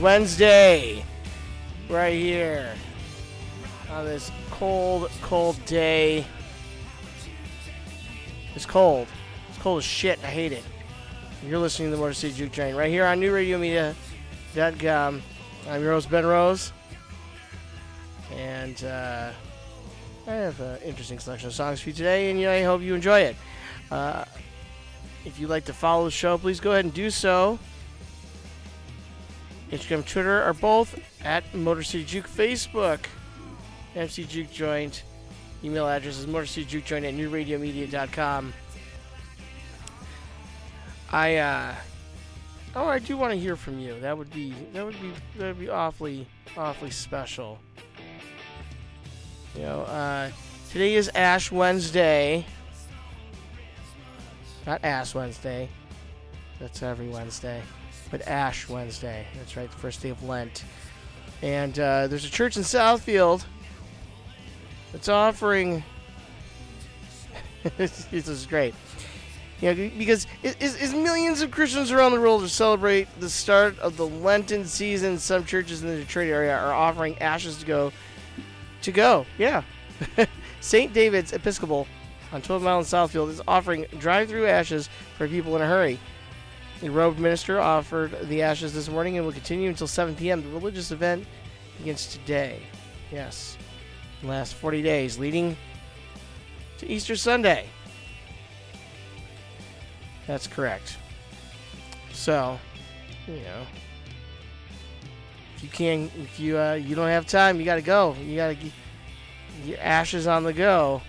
Wednesday. Right here. On this cold, cold day. It's cold. It's cold as shit. I hate it. You're listening to the Motor City Juke Train right here on NewRadioMedia.com. I'm your host, Ben Rose. And uh, I have an interesting selection of songs for you today, and I hope you enjoy it. Uh, if you'd like to follow the show, please go ahead and do so. Instagram, Twitter are both at Motor City Juke. Facebook, MC Juke Joint. Email address is motorcityjukejoint at newradiomedia.com. I uh oh I do want to hear from you. That would be that would be that would be awfully awfully special. You know, uh today is Ash Wednesday. Not Ash Wednesday. That's every Wednesday. But Ash Wednesday. That's right, the first day of Lent. And uh, there's a church in Southfield that's offering. this is great. You know, because as millions of Christians around the world celebrate the start of the Lenten season, some churches in the Detroit area are offering ashes to go. To go, yeah. St. David's Episcopal on 12 Mile in Southfield is offering drive-through ashes for people in a hurry. The robed minister offered the ashes this morning and will continue until 7 p.m. The religious event begins today. Yes. the Last 40 days, leading to Easter Sunday. That's correct. So, you know, if you can't, if you uh, you don't have time, you got to go. You got to get your ashes on the go.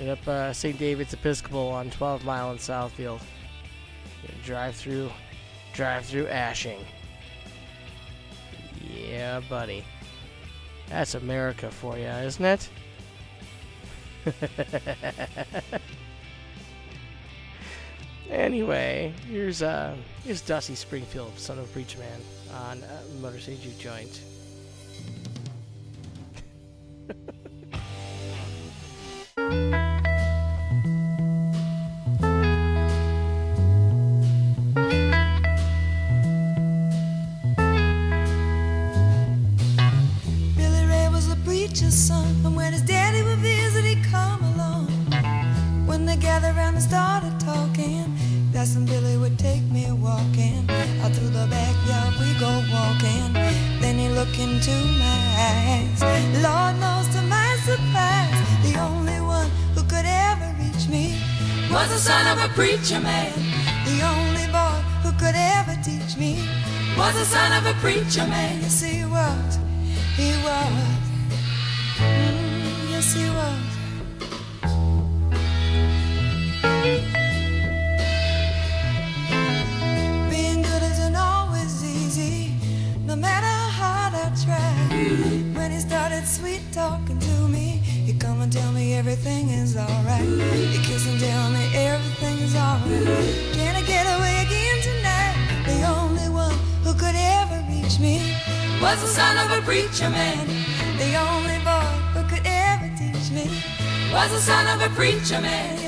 Hit up uh, St. David's Episcopal on 12 Mile in Southfield. Drive through, drive through ashing. Yeah, buddy. That's America for you, isn't it? anyway, here's uh, here's Dusty Springfield, son of a preacher man, on uh, Motor City Joint. Of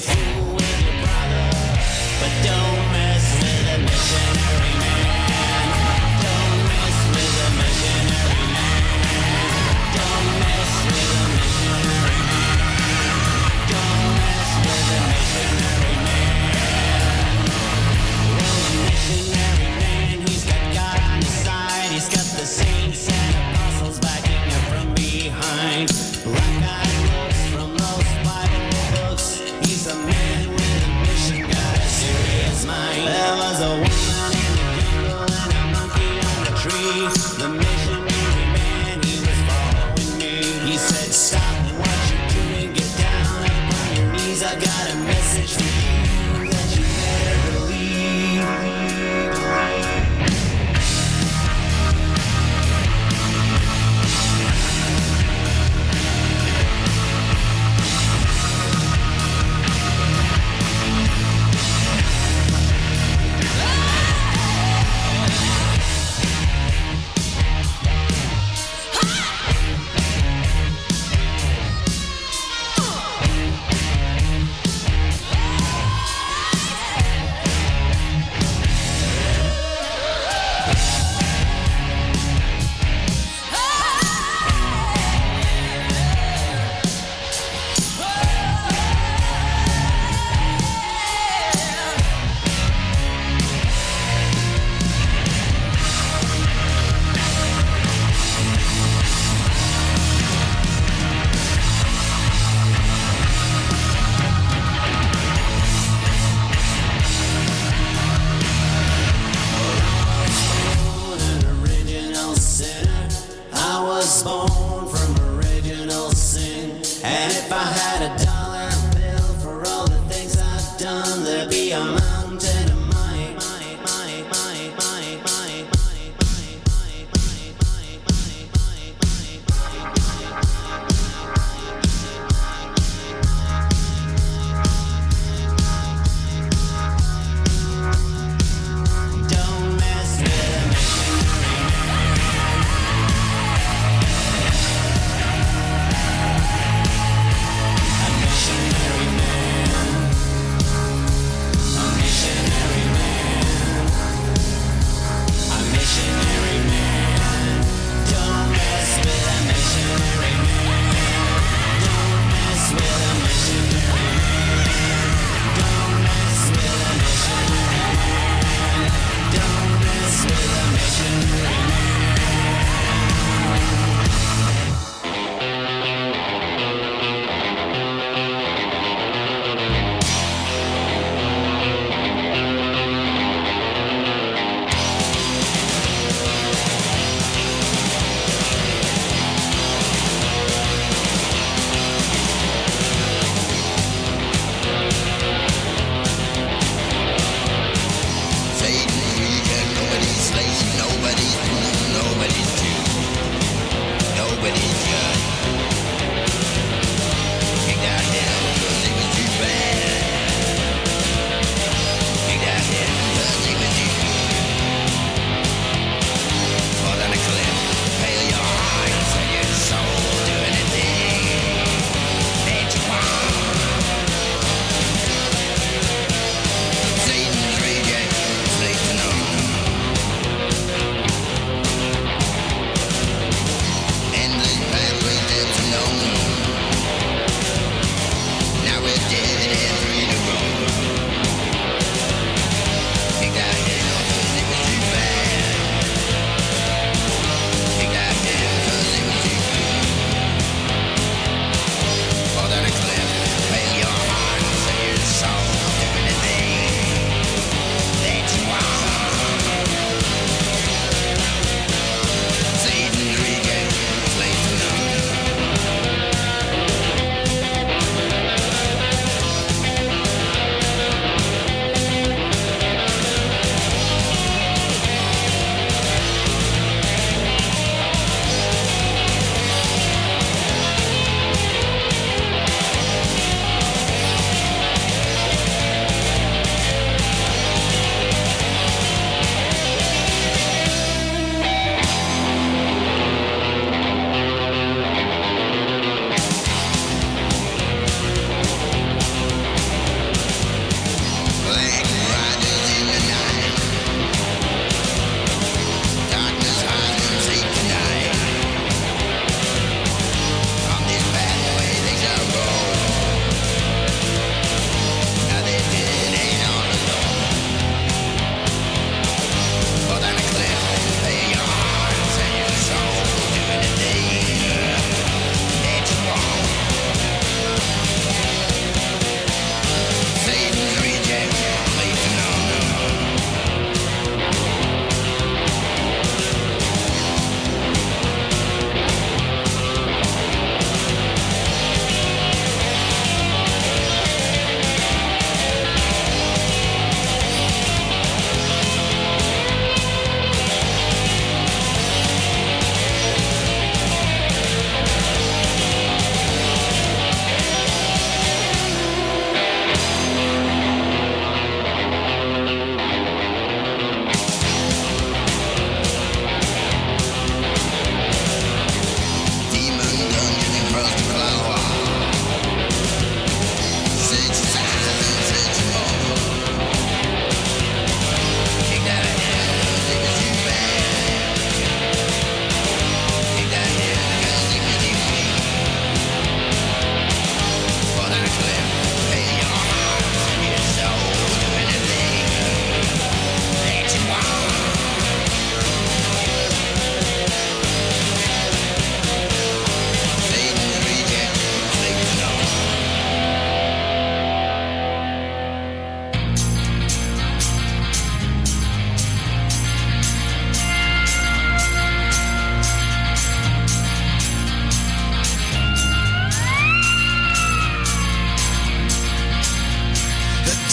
fool with your brother, but don't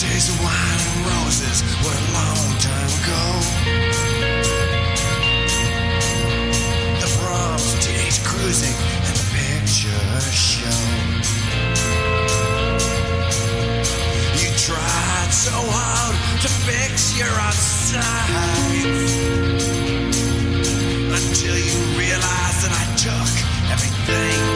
Days of wine and roses were a long time ago. The proms, teenage cruising, and the picture show. You tried so hard to fix your outside until you realized that I took everything.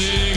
see.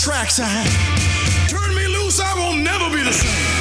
trackside. Turn me loose, I will never be the same.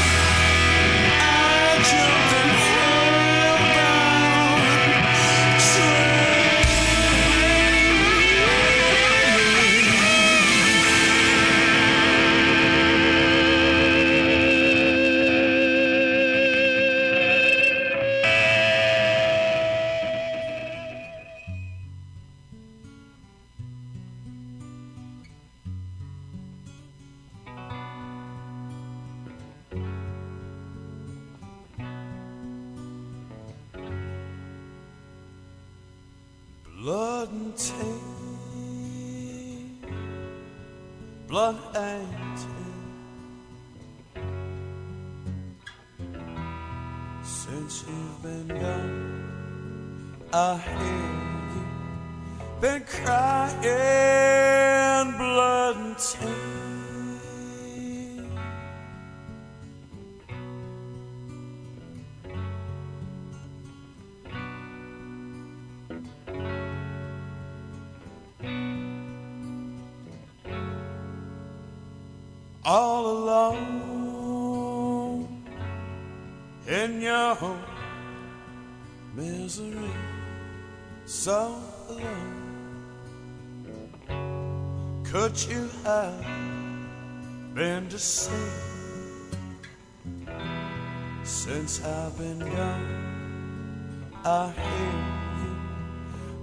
I hear you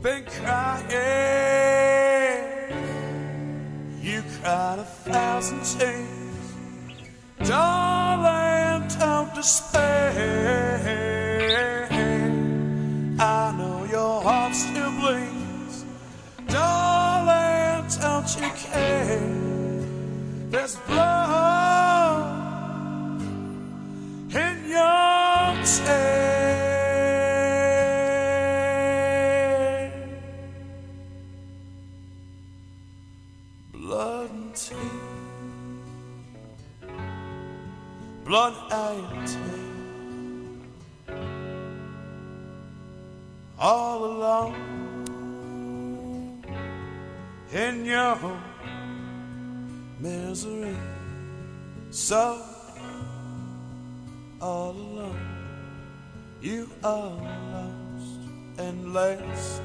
been crying. You cried a thousand tears, darling. Don't despair. I know your heart still bleeds, darling. Don't you care? There's blood. alone in your misery, so all alone. You are lost and lost.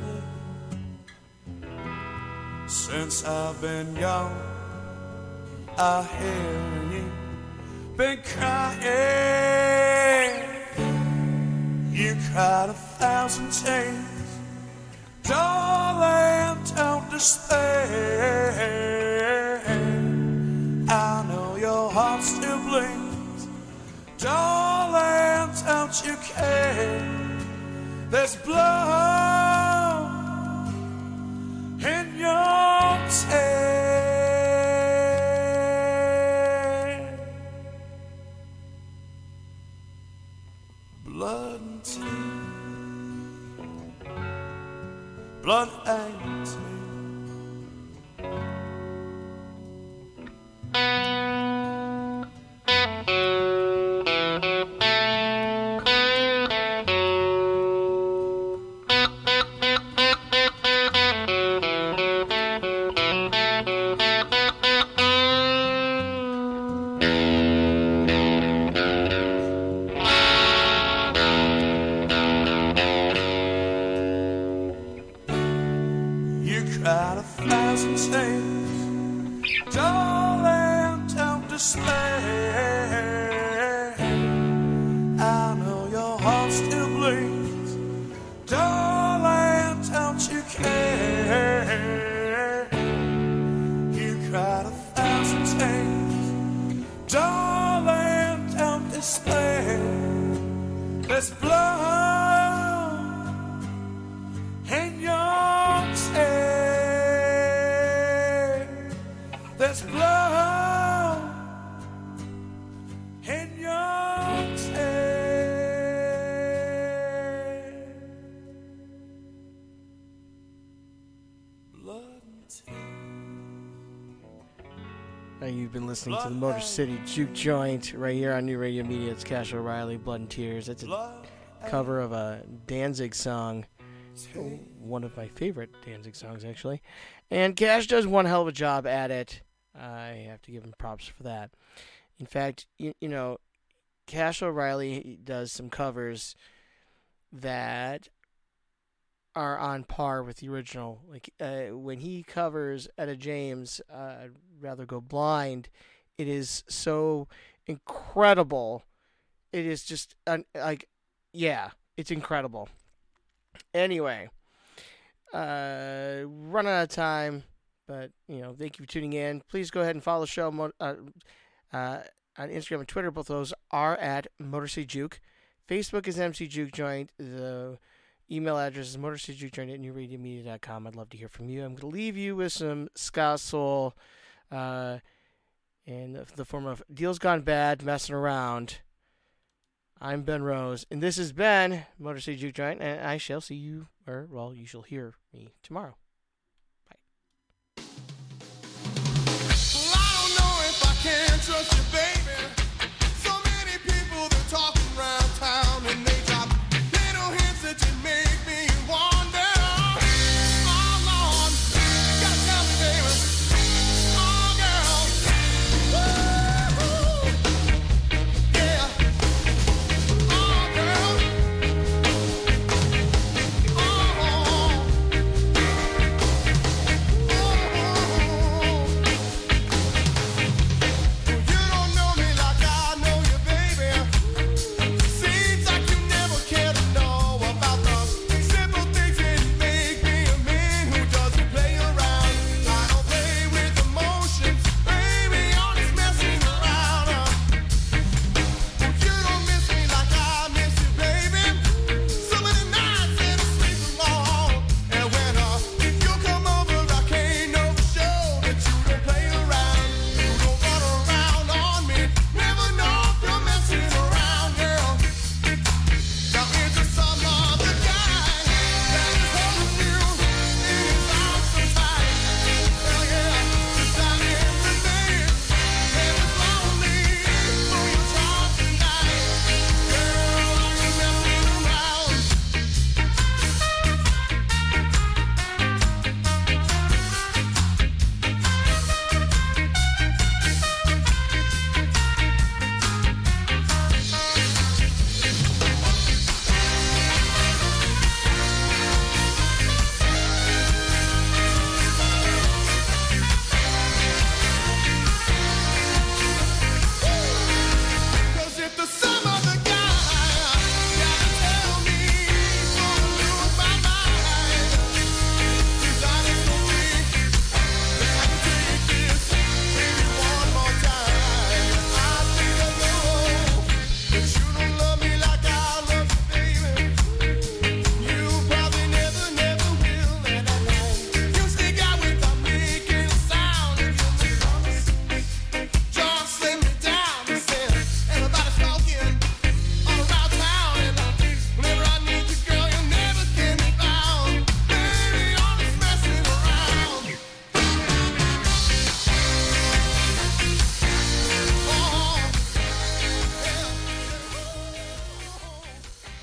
since I've been gone. I hear you been crying. You cried a thousand times. Darling, don't despair. I know your heart still bleeds. Darling, don't you care? There's blood. Blood and tear. Listening to the Motor City Juke Joint right here on New Radio Media. It's Cash O'Reilly, Blood and Tears. It's a cover of a Danzig song, one of my favorite Danzig songs actually. And Cash does one hell of a job at it. I have to give him props for that. In fact, you, you know, Cash O'Reilly does some covers that are on par with the original. Like uh, when he covers Etta James, uh, I'd rather go blind. It is so incredible. It is just un- like, yeah, it's incredible. Anyway, uh, run out of time, but you know, thank you for tuning in. Please go ahead and follow the show uh, uh, on Instagram and Twitter. Both those are at Motor City Juke. Facebook is MC Juke Joint. The Email address is motorcityjourney at newradiomedia.com. I'd love to hear from you. I'm going to leave you with some ska soul uh, in the form of Deals Gone Bad, Messing Around. I'm Ben Rose, and this is Ben Motor City Juke and I shall see you, or, well, you shall hear me tomorrow. Bye. Well,